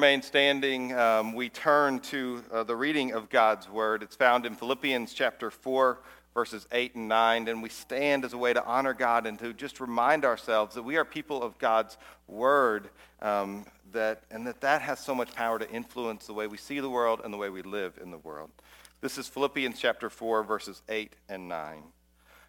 Remain standing, um, we turn to uh, the reading of God's word. It's found in Philippians chapter 4, verses 8 and 9. And we stand as a way to honor God and to just remind ourselves that we are people of God's word, um, that, and that that has so much power to influence the way we see the world and the way we live in the world. This is Philippians chapter 4, verses 8 and 9.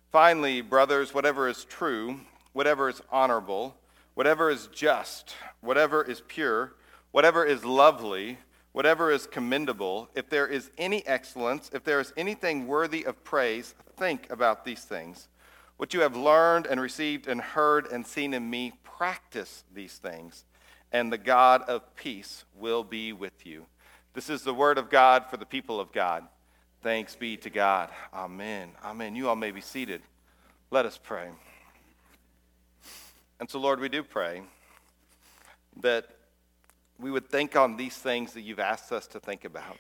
Finally, brothers, whatever is true, whatever is honorable, whatever is just, whatever is pure, whatever is lovely, whatever is commendable, if there is any excellence, if there is anything worthy of praise, think about these things. What you have learned and received and heard and seen in me, practice these things, and the God of peace will be with you. This is the word of God for the people of God. Thanks be to God. Amen. Amen. You all may be seated. Let us pray. And so, Lord, we do pray that we would think on these things that you've asked us to think about.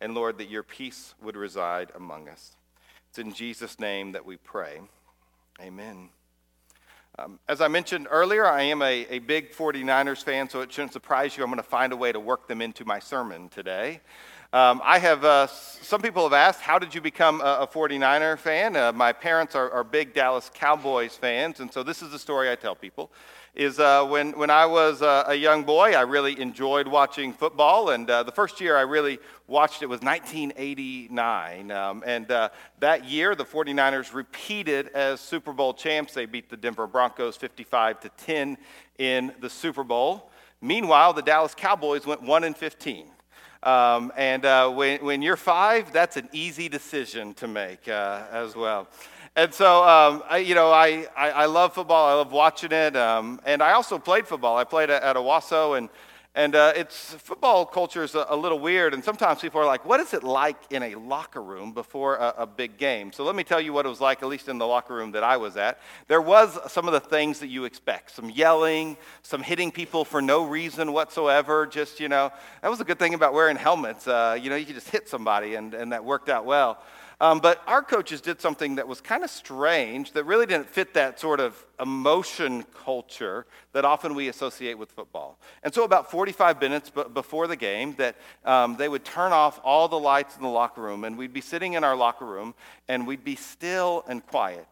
And, Lord, that your peace would reside among us. It's in Jesus' name that we pray. Amen. Um, as I mentioned earlier, I am a, a big 49ers fan, so it shouldn't surprise you. I'm going to find a way to work them into my sermon today. Um, I have, uh, some people have asked, how did you become a, a 49er fan? Uh, my parents are, are, big Dallas Cowboys fans, and so this is the story I tell people. Is uh, when, when I was uh, a young boy, I really enjoyed watching football, and uh, the first year I really watched it was 1989. Um, and uh, that year, the 49ers repeated as Super Bowl champs. They beat the Denver Broncos 55 to 10 in the Super Bowl. Meanwhile, the Dallas Cowboys went 1 and 15. Um, and uh, when, when you're five, that's an easy decision to make uh, as well. And so, um, I, you know, I, I, I, love football. I love watching it. Um, and I also played football. I played at, at Owasso, and, and uh, it's football culture is a, a, little weird. And sometimes people are like, what is it like in a locker room before a, a, big game? So let me tell you what it was like, at least in the locker room that I was at. There was some of the things that you expect some yelling, some hitting people for no reason whatsoever. Just, you know, that was a good thing about wearing helmets. Uh, you know, you could just hit somebody, and, and that worked out well. Um, but our coaches did something that was kind of strange that really didn't fit that sort of emotion culture that often we associate with football. And so, about 45 minutes b- before the game, that um, they would turn off all the lights in the locker room, and we'd be sitting in our locker room, and we'd be still and quiet.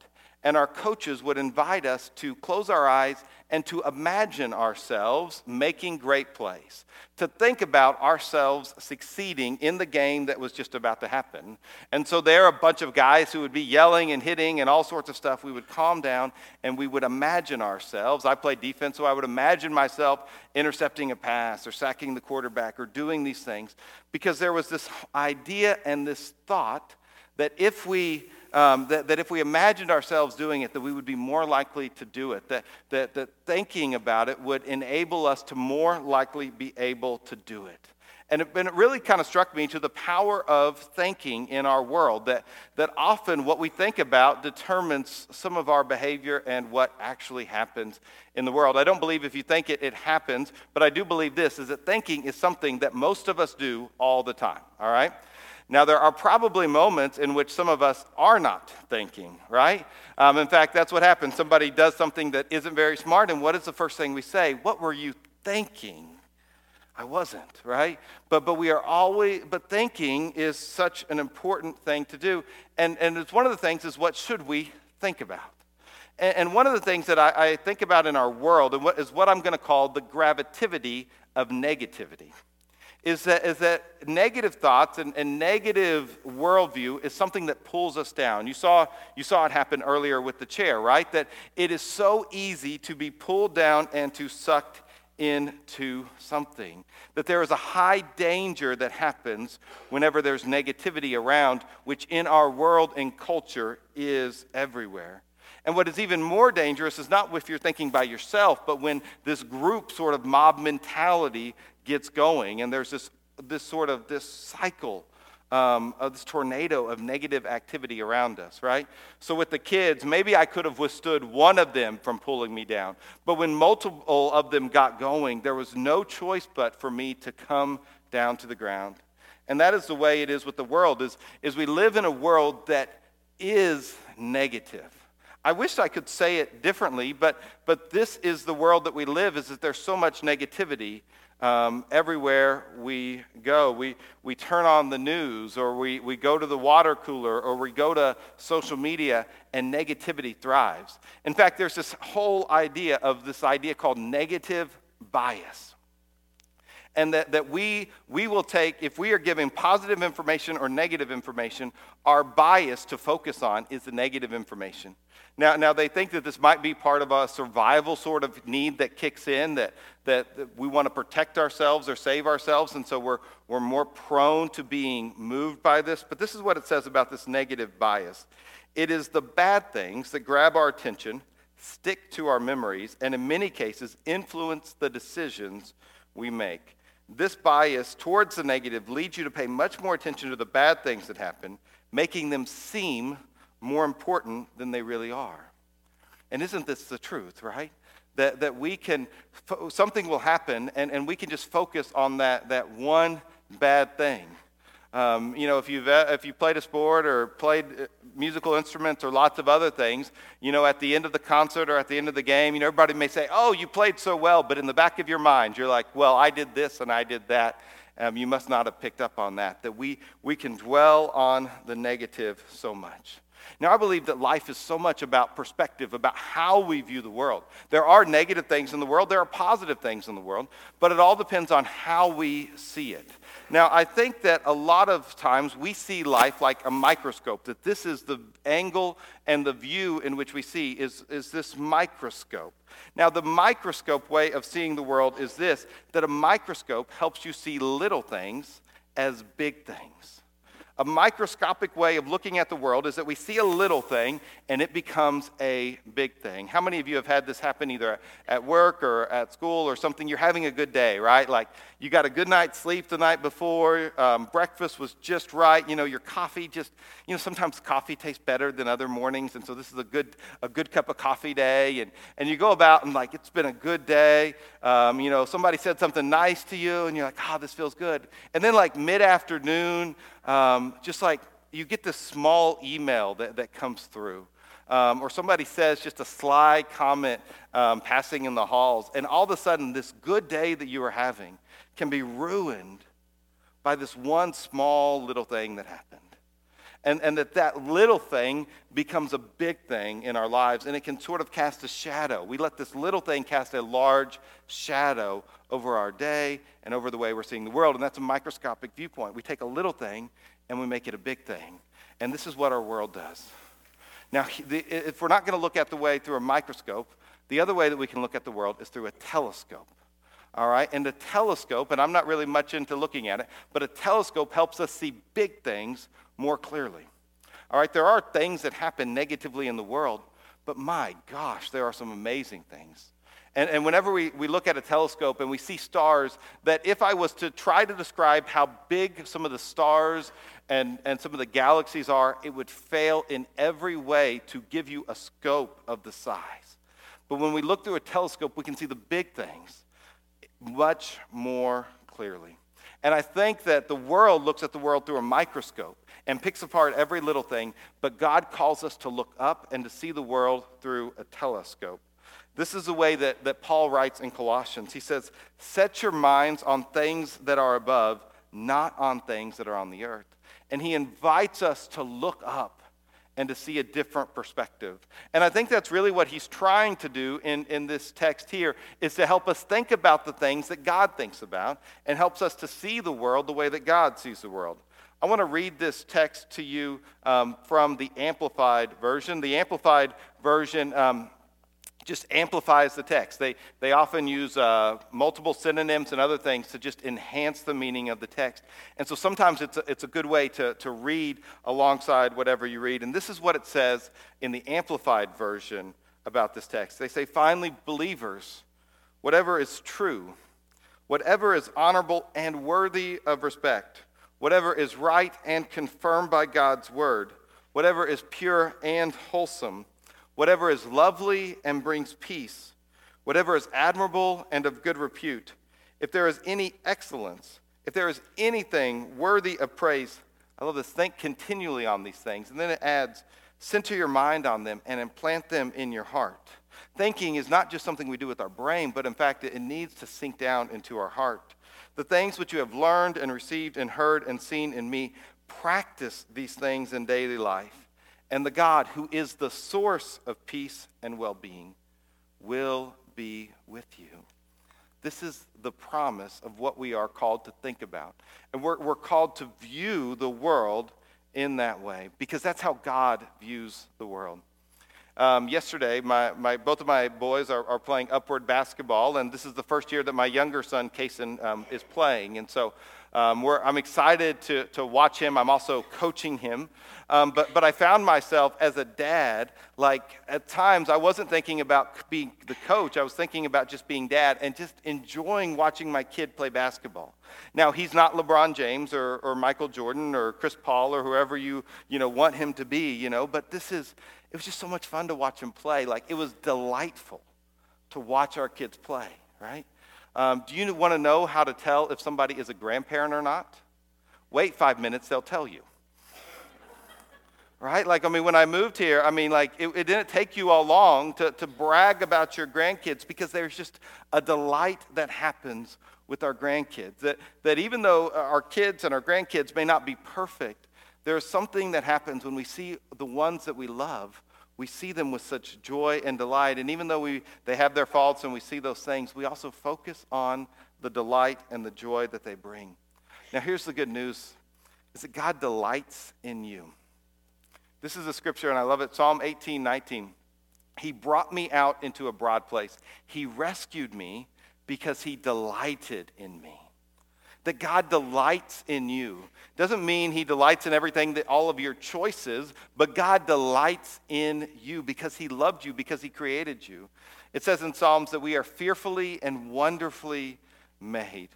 And our coaches would invite us to close our eyes and to imagine ourselves making great plays, to think about ourselves succeeding in the game that was just about to happen. And so there are a bunch of guys who would be yelling and hitting and all sorts of stuff. We would calm down and we would imagine ourselves. I played defense, so I would imagine myself intercepting a pass or sacking the quarterback or doing these things because there was this idea and this thought that if we um, that, that if we imagined ourselves doing it, that we would be more likely to do it, that, that, that thinking about it would enable us to more likely be able to do it. And it, and it really kind of struck me to the power of thinking in our world, that, that often what we think about determines some of our behavior and what actually happens in the world. I don't believe if you think it, it happens, but I do believe this, is that thinking is something that most of us do all the time, all right? Now, there are probably moments in which some of us are not thinking, right? Um, in fact, that's what happens. Somebody does something that isn't very smart, and what is the first thing we say? What were you thinking? I wasn't, right? But, but we are always, but thinking is such an important thing to do. And, and it's one of the things is what should we think about? And, and one of the things that I, I think about in our world is what I'm going to call the gravity of negativity is that, is that negative thoughts and, and, negative worldview is something that pulls us down. You saw, you saw it happen earlier with the chair, right? That it is so easy to be pulled down and to sucked into something. That there is a high danger that happens whenever there's negativity around, which in our world and culture is everywhere. And what is even more dangerous is not if you're thinking by yourself, but when this group sort of mob mentality gets going, and there's this, this sort of this cycle um, of this tornado of negative activity around us, right? So with the kids, maybe I could have withstood one of them from pulling me down. But when multiple of them got going, there was no choice but for me to come down to the ground. And that is the way it is with the world, is, is we live in a world that is negative. I wish I could say it differently, but, but this is the world that we live, is that there's so much negativity um, everywhere we go. We, we turn on the news, or we, we go to the water cooler, or we go to social media, and negativity thrives. In fact, there's this whole idea of this idea called negative bias. And that, that we, we will take, if we are giving positive information or negative information, our bias to focus on is the negative information. Now, now, they think that this might be part of a survival sort of need that kicks in, that, that, that we want to protect ourselves or save ourselves, and so we're, we're more prone to being moved by this. But this is what it says about this negative bias it is the bad things that grab our attention, stick to our memories, and in many cases influence the decisions we make. This bias towards the negative leads you to pay much more attention to the bad things that happen, making them seem more important than they really are. And isn't this the truth, right? That, that we can, something will happen and, and we can just focus on that, that one bad thing. Um, you know, if you've, if you played a sport or played uh, musical instruments or lots of other things, you know, at the end of the concert or at the end of the game, you know, everybody may say, oh, you played so well, but in the back of your mind, you're like, well, I did this and I did that. Um, you must not have picked up on that, that we, we can dwell on the negative so much. Now, I believe that life is so much about perspective, about how we view the world. There are negative things in the world, there are positive things in the world, but it all depends on how we see it. Now, I think that a lot of times we see life like a microscope, that this is the angle and the view in which we see is, is this microscope. Now, the microscope way of seeing the world is this that a microscope helps you see little things as big things. A microscopic way of looking at the world is that we see a little thing and it becomes a big thing. How many of you have had this happen either at work or at school or something? You're having a good day, right? Like you got a good night's sleep the night before, um, breakfast was just right, you know, your coffee just, you know, sometimes coffee tastes better than other mornings, and so this is a good, a good cup of coffee day, and, and you go about and like, it's been a good day. Um, you know, somebody said something nice to you, and you're like, oh, this feels good. And then like mid-afternoon, um, just like you get this small email that, that comes through. Um, or somebody says just a sly comment um, passing in the halls, and all of a sudden, this good day that you are having can be ruined by this one small little thing that happened. And, and that that little thing becomes a big thing in our lives, and it can sort of cast a shadow. We let this little thing cast a large shadow over our day and over the way we're seeing the world, and that's a microscopic viewpoint. We take a little thing and we make it a big thing. And this is what our world does. Now, if we're not going to look at the way through a microscope, the other way that we can look at the world is through a telescope. All right? And a telescope, and I'm not really much into looking at it, but a telescope helps us see big things more clearly. All right? There are things that happen negatively in the world, but my gosh, there are some amazing things. And, and whenever we, we look at a telescope and we see stars, that if I was to try to describe how big some of the stars and, and some of the galaxies are, it would fail in every way to give you a scope of the size. But when we look through a telescope, we can see the big things much more clearly. And I think that the world looks at the world through a microscope and picks apart every little thing, but God calls us to look up and to see the world through a telescope. This is the way that, that Paul writes in Colossians. He says, Set your minds on things that are above, not on things that are on the earth. And he invites us to look up and to see a different perspective. And I think that's really what he's trying to do in, in this text here is to help us think about the things that God thinks about and helps us to see the world the way that God sees the world. I want to read this text to you um, from the Amplified Version. The Amplified Version um, just amplifies the text. They, they often use uh, multiple synonyms and other things to just enhance the meaning of the text. And so sometimes it's a, it's a good way to, to read alongside whatever you read. And this is what it says in the Amplified version about this text. They say, finally, believers, whatever is true, whatever is honorable and worthy of respect, whatever is right and confirmed by God's word, whatever is pure and wholesome, whatever is lovely and brings peace, whatever is admirable and of good repute, if there is any excellence, if there is anything worthy of praise, I love this, think continually on these things. And then it adds, center your mind on them and implant them in your heart. Thinking is not just something we do with our brain, but in fact, it needs to sink down into our heart. The things which you have learned and received and heard and seen in me, practice these things in daily life. And the God who is the source of peace and well being will be with you. This is the promise of what we are called to think about. And we're, we're called to view the world in that way because that's how God views the world. Um, yesterday, my, my, both of my boys are, are, playing upward basketball, and this is the first year that my younger son, Kason, um, is playing. And so um, I'm excited to, to watch him. I'm also coaching him. Um, but, but I found myself as a dad, like at times I wasn't thinking about being the coach. I was thinking about just being dad and just enjoying watching my kid play basketball. Now, he's not LeBron James or, or Michael Jordan or Chris Paul or whoever you, you know, want him to be, you know, but this is, it was just so much fun to watch him play. Like it was delightful to watch our kids play, right? Um, do you want to know how to tell if somebody is a grandparent or not? Wait five minutes, they'll tell you. Right? Like, I mean, when I moved here, I mean, like, it, it, didn't take you all long to, to brag about your grandkids because there's just a delight that happens with our grandkids. That, that even though our kids and our grandkids may not be perfect, there's something that happens when we see the ones that we love we see them with such joy and delight. And even though we, they have their faults and we see those things, we also focus on the delight and the joy that they bring. Now, here's the good news is that God delights in you. This is a scripture, and I love it Psalm 18 19. He brought me out into a broad place. He rescued me because he delighted in me that God delights in you. Doesn't mean he delights in everything that all of your choices, but God delights in you because he loved you, because he created you. It says in Psalms that we are fearfully and wonderfully made.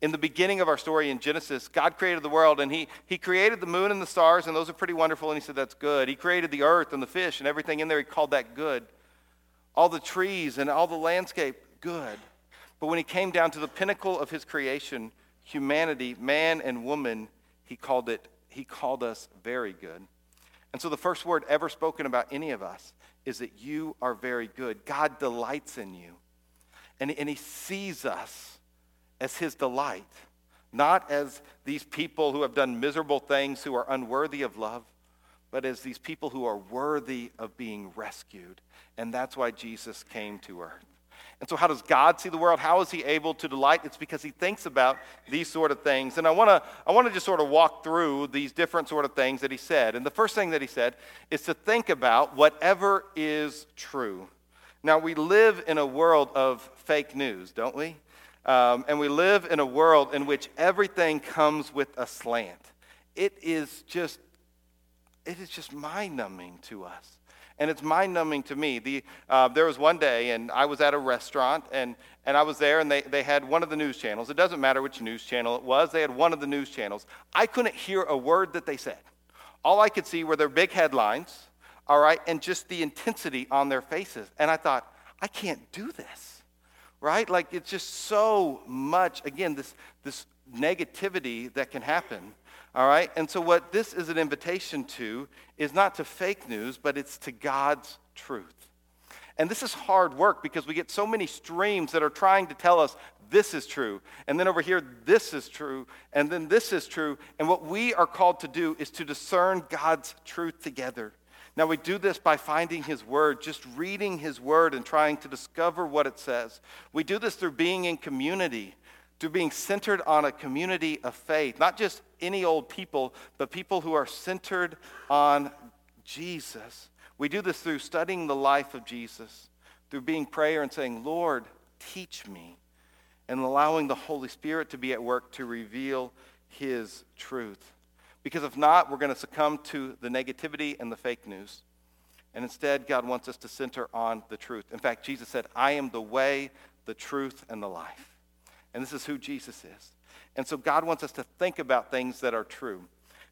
In the beginning of our story in Genesis, God created the world and he, he created the moon and the stars, and those are pretty wonderful, and He said, That's good. He created the earth and the fish and everything in there, He called that good. All the trees and all the landscape, good. But when He came down to the pinnacle of His creation, humanity, man and woman, he called it, he called us very good. And so the first word ever spoken about any of us is that you are very good. God delights in you. And, and he sees us as his delight, not as these people who have done miserable things who are unworthy of love, but as these people who are worthy of being rescued. And that's why Jesus came to earth. And so, how does God see the world? How is He able to delight? It's because He thinks about these sort of things. And I want to I want to just sort of walk through these different sort of things that He said. And the first thing that He said is to think about whatever is true. Now, we live in a world of fake news, don't we? Um, and we live in a world in which everything comes with a slant. It is just, it is just mind numbing to us and it's mind numbing to me. The, uh, there was one day, and I was at a restaurant, and, and I was there, and they, they had one of the news channels. It doesn't matter which news channel it was, they had one of the news channels. I couldn't hear a word that they said. All I could see were their big headlines, all right, and just the intensity on their faces. And I thought, I can't do this, right? Like, it's just so much, again, this, this negativity that can happen. All right? And so, what this is an invitation to is not to fake news, but it's to God's truth. And this is hard work because we get so many streams that are trying to tell us this is true. And then over here, this is true. And then this is true. And what we are called to do is to discern God's truth together. Now, we do this by finding His Word, just reading His Word and trying to discover what it says. We do this through being in community to being centered on a community of faith, not just any old people, but people who are centered on Jesus. We do this through studying the life of Jesus, through being prayer and saying, Lord, teach me, and allowing the Holy Spirit to be at work to reveal his truth. Because if not, we're going to succumb to the negativity and the fake news. And instead, God wants us to center on the truth. In fact, Jesus said, I am the way, the truth, and the life. And this is who Jesus is. And so God wants us to think about things that are true.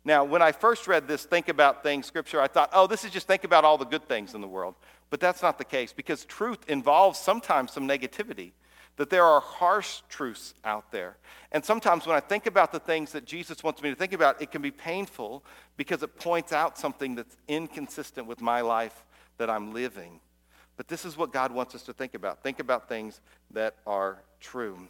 Now, when I first read this think about things scripture, I thought, oh, this is just think about all the good things in the world. But that's not the case because truth involves sometimes some negativity, that there are harsh truths out there. And sometimes when I think about the things that Jesus wants me to think about, it can be painful because it points out something that's inconsistent with my life that I'm living. But this is what God wants us to think about. Think about things that are true.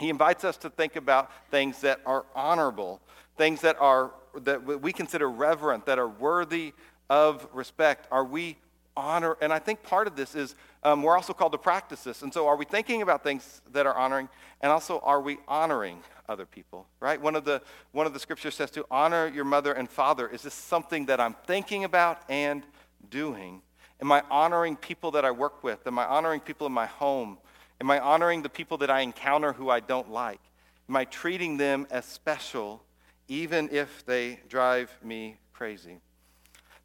He invites us to think about things that are honorable, things that are that we consider reverent, that are worthy of respect. Are we honor? And I think part of this is um, we're also called to practice this. And so, are we thinking about things that are honoring, and also are we honoring other people? Right? One of the one of the scriptures says to honor your mother and father. Is this something that I'm thinking about and doing? Am I honoring people that I work with? Am I honoring people in my home? Am I honoring the people that I encounter who I don't like? Am I treating them as special, even if they drive me crazy?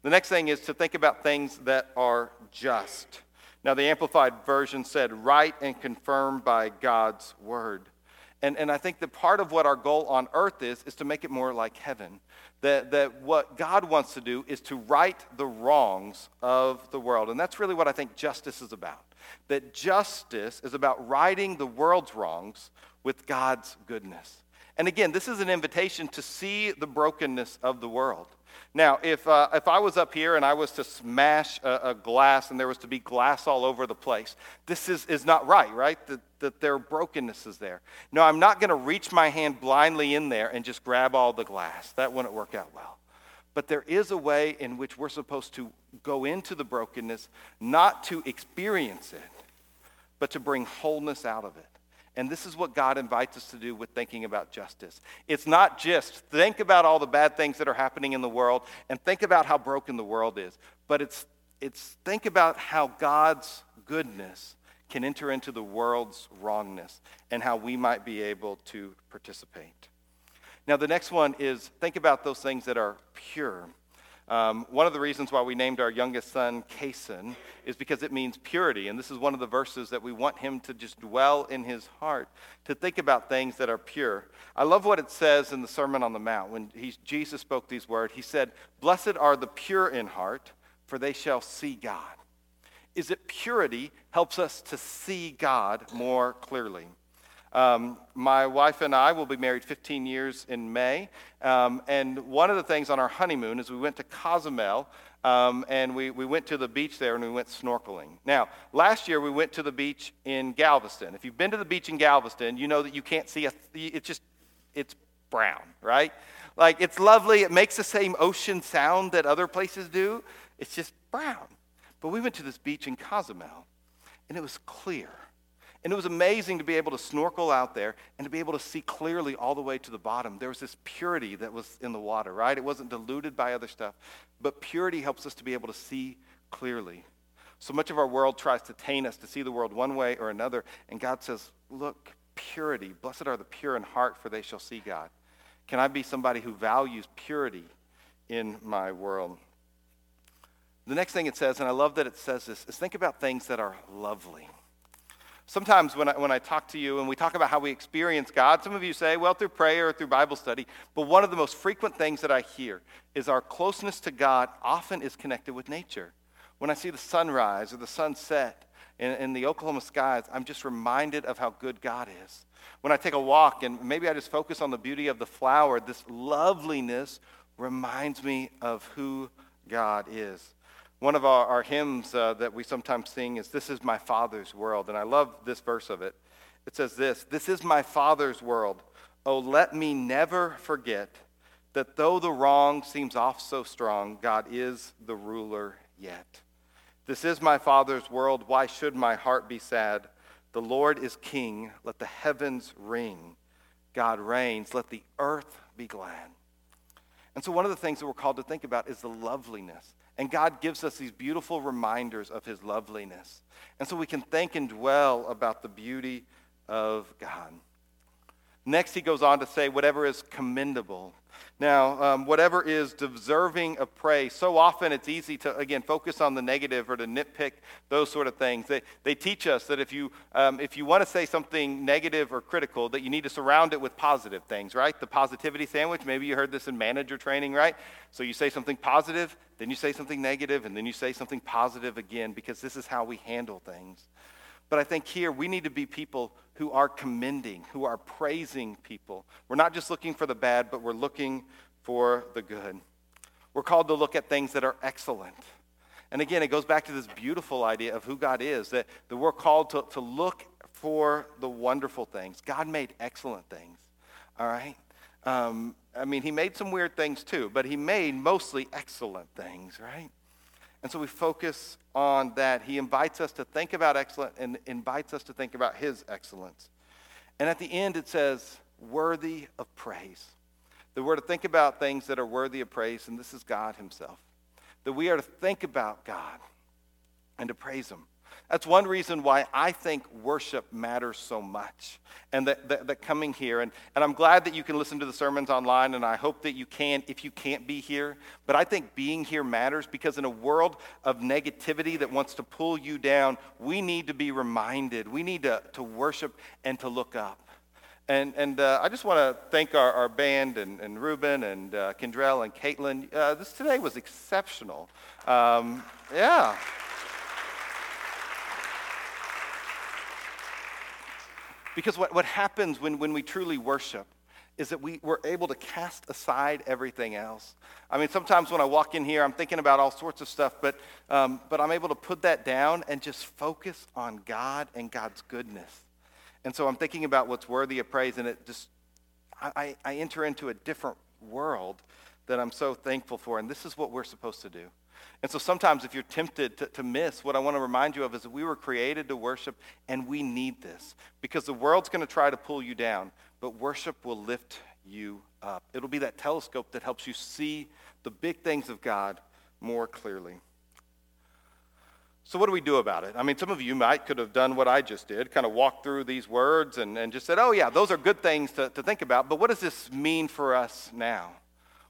The next thing is to think about things that are just. Now, the Amplified Version said, right and confirmed by God's word. And, and I think that part of what our goal on earth is, is to make it more like heaven. That, that what God wants to do is to right the wrongs of the world. And that's really what I think justice is about. That justice is about righting the world's wrongs with God's goodness. And again, this is an invitation to see the brokenness of the world. Now, if, uh, if I was up here and I was to smash a, a, glass and there was to be glass all over the place, this is, is not right, right? That, that there are brokennesses there. No, I'm not going to reach my hand blindly in there and just grab all the glass. That wouldn't work out well. But there is a way in which we're supposed to go into the brokenness, not to experience it, but to bring wholeness out of it. And this is what God invites us to do with thinking about justice. It's not just think about all the bad things that are happening in the world and think about how broken the world is, but it's, it's think about how God's goodness can enter into the world's wrongness and how we might be able to participate. Now, the next one is think about those things that are pure. Um, one of the reasons why we named our youngest son Kason is because it means purity. And this is one of the verses that we want him to just dwell in his heart, to think about things that are pure. I love what it says in the Sermon on the Mount. When he, Jesus spoke these words, he said, Blessed are the pure in heart, for they shall see God. Is it purity helps us to see God more clearly? Um, my wife and I will be married 15 years in May. Um, and one of the things on our honeymoon is we went to Cozumel um, and we, we went to the beach there and we went snorkeling. Now, last year we went to the beach in Galveston. If you've been to the beach in Galveston, you know that you can't see a, it's just, it's brown, right? Like, it's lovely. It makes the same ocean sound that other places do. It's just brown. But we went to this beach in Cozumel and it was clear. And it was amazing to be able to snorkel out there and to be able to see clearly all the way to the bottom. There was this purity that was in the water, right? It wasn't diluted by other stuff. But purity helps us to be able to see clearly. So much of our world tries to taint us to see the world one way or another. And God says, Look, purity. Blessed are the pure in heart, for they shall see God. Can I be somebody who values purity in my world? The next thing it says, and I love that it says this, is think about things that are lovely. Sometimes when I, when I talk to you and we talk about how we experience God, some of you say, well, through prayer or through Bible study. But one of the most frequent things that I hear is our closeness to God often is connected with nature. When I see the sunrise or the sunset in, in the Oklahoma skies, I'm just reminded of how good God is. When I take a walk and maybe I just focus on the beauty of the flower, this loveliness reminds me of who God is. One of our, our hymns uh, that we sometimes sing is, This is my Father's world. And I love this verse of it. It says this This is my Father's world. Oh, let me never forget that though the wrong seems off so strong, God is the ruler yet. This is my Father's world. Why should my heart be sad? The Lord is king. Let the heavens ring. God reigns. Let the earth be glad. And so, one of the things that we're called to think about is the loveliness and God gives us these beautiful reminders of his loveliness. And so we can think and dwell about the beauty of God. Next, he goes on to say, whatever is commendable. Now, um, whatever is deserving of praise, so often it's easy to, again, focus on the negative or to nitpick those sort of things. They, they teach us that if you, um, if you want to say something negative or critical, that you need to surround it with positive things, right? The positivity sandwich, maybe you heard this in manager training, right? So you say something positive, then you say something negative, and then you say something positive again, because this is how we handle things. But I think here we need to be people who are commending, who are praising people. We're not just looking for the bad, but we're looking for the good. We're called to look at things that are excellent. And again, it goes back to this beautiful idea of who God is, that, that we're called to, to look for the wonderful things. God made excellent things, all right? Um, I mean, he made some weird things too, but he made mostly excellent things, right? And so we focus on that. He invites us to think about excellence and invites us to think about his excellence. And at the end, it says, worthy of praise. That we're to think about things that are worthy of praise, and this is God himself. That we are to think about God and to praise him. That's one reason why I think worship matters so much and that, coming here. And, and I'm glad that you can listen to the sermons online, and I hope that you can if you can't be here. But I think being here matters because in a world of negativity that wants to pull you down, we need to be reminded. We need to, to worship and to look up. And, and uh, I just want to thank our, our band and, and Ruben and uh, Kendrell and Caitlin. Uh, this today was exceptional. Um, yeah. Because what, what happens when, when we truly worship is that we, we're able to cast aside everything else. I mean, sometimes when I walk in here, I'm thinking about all sorts of stuff, but, um, but I'm able to put that down and just focus on God and God's goodness. And so I'm thinking about what's worthy of praise, and it just, I, I enter into a different world that I'm so thankful for. And this is what we're supposed to do. And so sometimes if you're tempted to, to, miss, what I want to remind you of is that we were created to worship and we need this because the world's going to try to pull you down, but worship will lift you up. It'll be that telescope that helps you see the big things of God more clearly. So, what do we do about it? I mean, some of you might could have done what I just did, kind of walked through these words and, and just said, oh, yeah, those are good things to, to think about, but what does this mean for us now?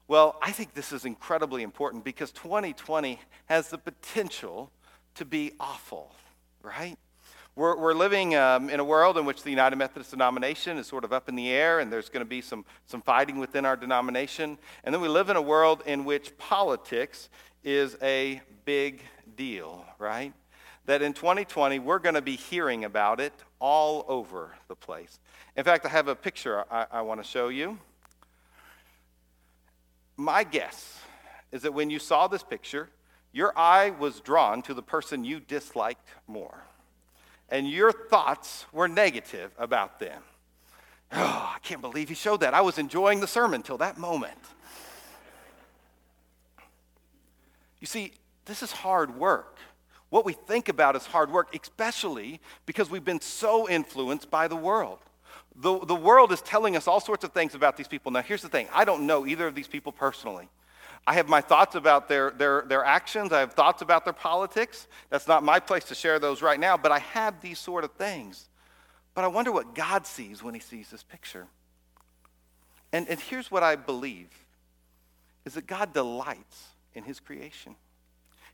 Well, I think this is incredibly important because 2020 has the potential to be awful, right? We're, we're living um, in a world in which the United Methodist denomination is sort of up in the air, and there's going to be some, some fighting within our denomination. And then we live in a world in which politics is a big deal, right? That in 2020, we're going to be hearing about it all over the place. In fact, I have a picture I, I want to show you. My guess is that when you saw this picture, your eye was drawn to the person you disliked more. And your thoughts were negative about them. Oh, I can't believe he showed that. I was enjoying the sermon till that moment. You see, this is hard work. What we think about is hard work, especially because we've been so influenced by the world. The, the world is telling us all sorts of things about these people. Now, here's the thing I don't know either of these people personally. I have my thoughts about their, their, their actions, I have thoughts about their politics. That's not my place to share those right now, but I have these sort of things. But I wonder what God sees when he sees this picture. And, and here's what I believe is that God delights in his creation.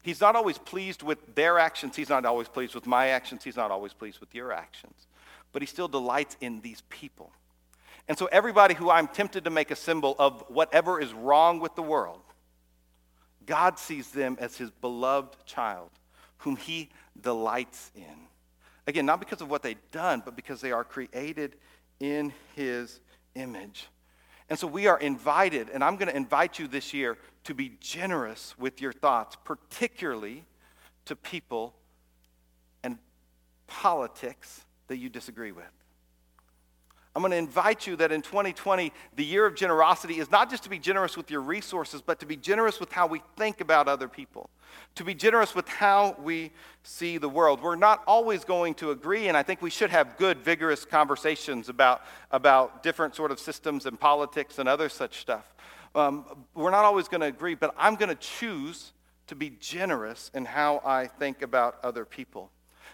He's not always pleased with their actions. He's not always pleased with my actions. He's not always pleased with your actions but he still delights in these people. And so, everybody who I'm tempted to make a symbol of whatever is wrong with the world, God sees them as his beloved child, whom he delights in. Again, not because of what they've done, but because they are created in his image. And so we are invited, and I'm going to invite you this year to be generous with your thoughts, particularly to people and politics that you disagree with. I'm going to invite you that in 2020, the year of generosity is not just to be generous with your resources, but to be generous with how we think about other people, to be generous with how we see the world. We're not always going to agree, and I think we should have good, vigorous conversations about, about different sort of systems and politics and other such stuff. Um, we're not always going to agree, but I'm going to choose to be generous in how I think about other people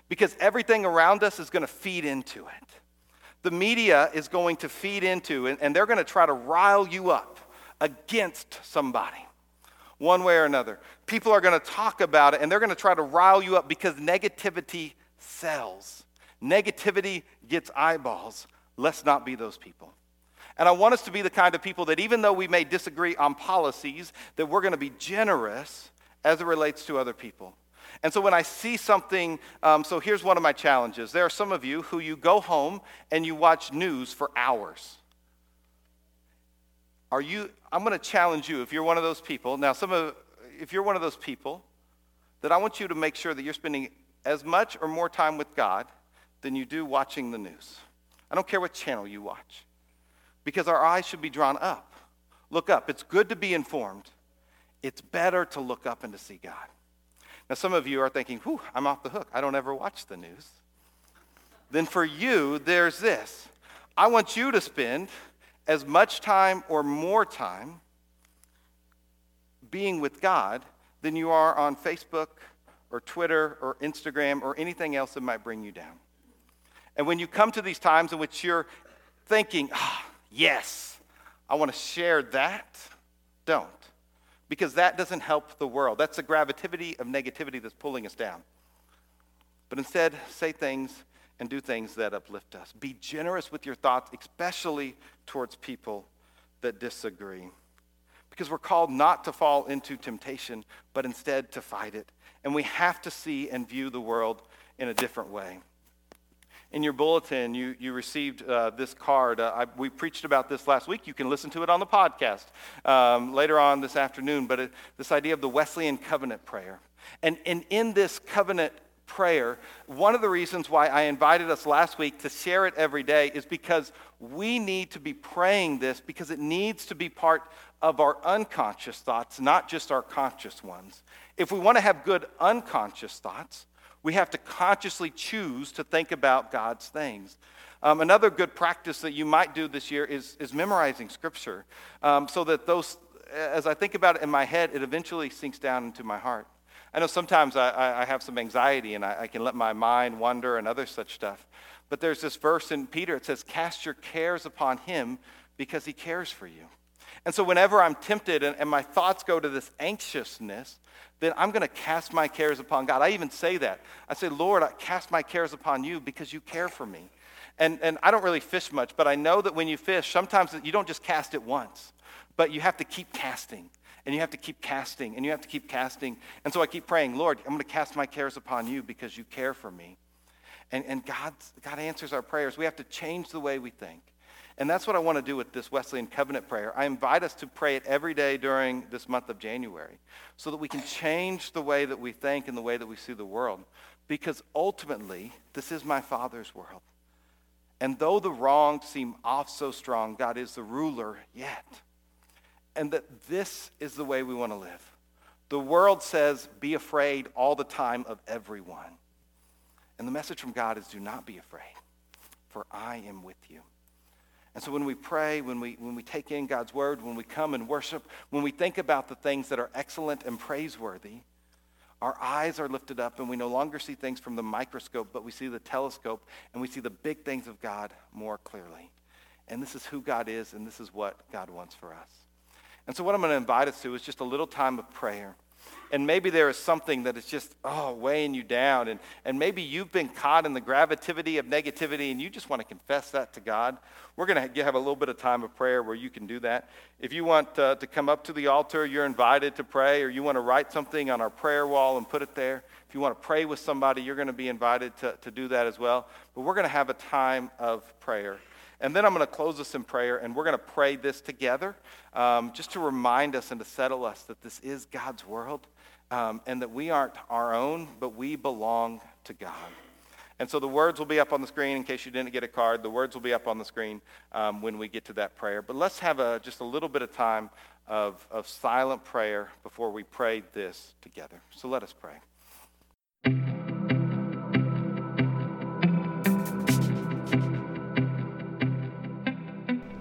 because everything around us is going to feed into it. The media is going to feed into, and, and they're going to try to rile you up against somebody one way or another. People are going to talk about it and they're going to try to rile you up because negativity sells. Negativity gets eyeballs. Let's not be those people. And I want us to be the kind of people that even though we may disagree on policies, that we're going to be generous as it relates to other people. And so when I see something, um, so here's one of my challenges. There are some of you who you go home and you watch news for hours. Are you, I'm going to challenge you if you're one of those people. Now, some of, if you're one of those people, that I want you to make sure that you're spending as much or more time with God than you do watching the news. I don't care what channel you watch, because our eyes should be drawn up. Look up. It's good to be informed. It's better to look up and to see God. Now, some of you are thinking, whew, I'm off the hook. I don't ever watch the news. Then for you, there's this. I want you to spend as much time or more time being with God than you are on Facebook or Twitter or Instagram or anything else that might bring you down. And when you come to these times in which you're thinking, ah, yes, I want to share that, don't. Because that doesn't help the world. That's the gravity of negativity that's pulling us down. But instead, say things and do things that uplift us. Be generous with your thoughts, especially towards people that disagree. Because we're called not to fall into temptation, but instead to fight it. And we have to see and view the world in a different way. In your bulletin, you, you received uh, this card. Uh, I, we preached about this last week. You can listen to it on the podcast um, later on this afternoon. But it, this idea of the Wesleyan covenant prayer. And, and in this covenant prayer, one of the reasons why I invited us last week to share it every day is because we need to be praying this because it needs to be part of our unconscious thoughts, not just our conscious ones. If we want to have good unconscious thoughts, we have to consciously choose to think about God's things. Um, another good practice that you might do this year is, is memorizing scripture um, so that those, as I think about it in my head, it eventually sinks down into my heart. I know sometimes I, I have some anxiety and I, I can let my mind wander and other such stuff. But there's this verse in Peter, it says, Cast your cares upon him because he cares for you. And so whenever I'm tempted and, and my thoughts go to this anxiousness, then I'm going to cast my cares upon God. I even say that. I say, Lord, I cast my cares upon you because you care for me. And, and I don't really fish much, but I know that when you fish, sometimes you don't just cast it once, but you have to keep casting and you have to keep casting and you have to keep casting. And so I keep praying, Lord, I'm going to cast my cares upon you because you care for me. And, and God, God answers our prayers. We have to change the way we think. And that's what I want to do with this Wesleyan covenant prayer. I invite us to pray it every day during this month of January so that we can change the way that we think and the way that we see the world. Because ultimately, this is my Father's world. And though the wrongs seem off so strong, God is the ruler yet and that this is the way we want to live. The world says, be afraid all the time of everyone. And the message from God is, do not be afraid, for I am with you. And so when we pray, when we, when we take in God's word, when we come and worship, when we think about the things that are excellent and praiseworthy, our eyes are lifted up and we no longer see things from the microscope, but we see the telescope and we see the big things of God more clearly. And this is who God is and this is what God wants for us. And so, what I'm going to invite us to is just a little time of prayer. And maybe there is something that is just, oh, weighing you down. And, and maybe you've been caught in the gravity of negativity and you just want to confess that to God. We're going to have a little bit of time of prayer where you can do that. If you want uh, to come up to the altar, you're invited to pray, or you want to write something on our prayer wall and put it there. If you want to pray with somebody, you're going to be invited to, to do that as well. But we're going to have a time of prayer. And then I'm going to close us in prayer, and we're going to pray this together um, just to remind us and to settle us that this is God's world um, and that we aren't our own, but we belong to God. And so the words will be up on the screen in case you didn't get a card. The words will be up on the screen um, when we get to that prayer. But let's have a, just a little bit of time of, of silent prayer before we pray this together. So let us pray.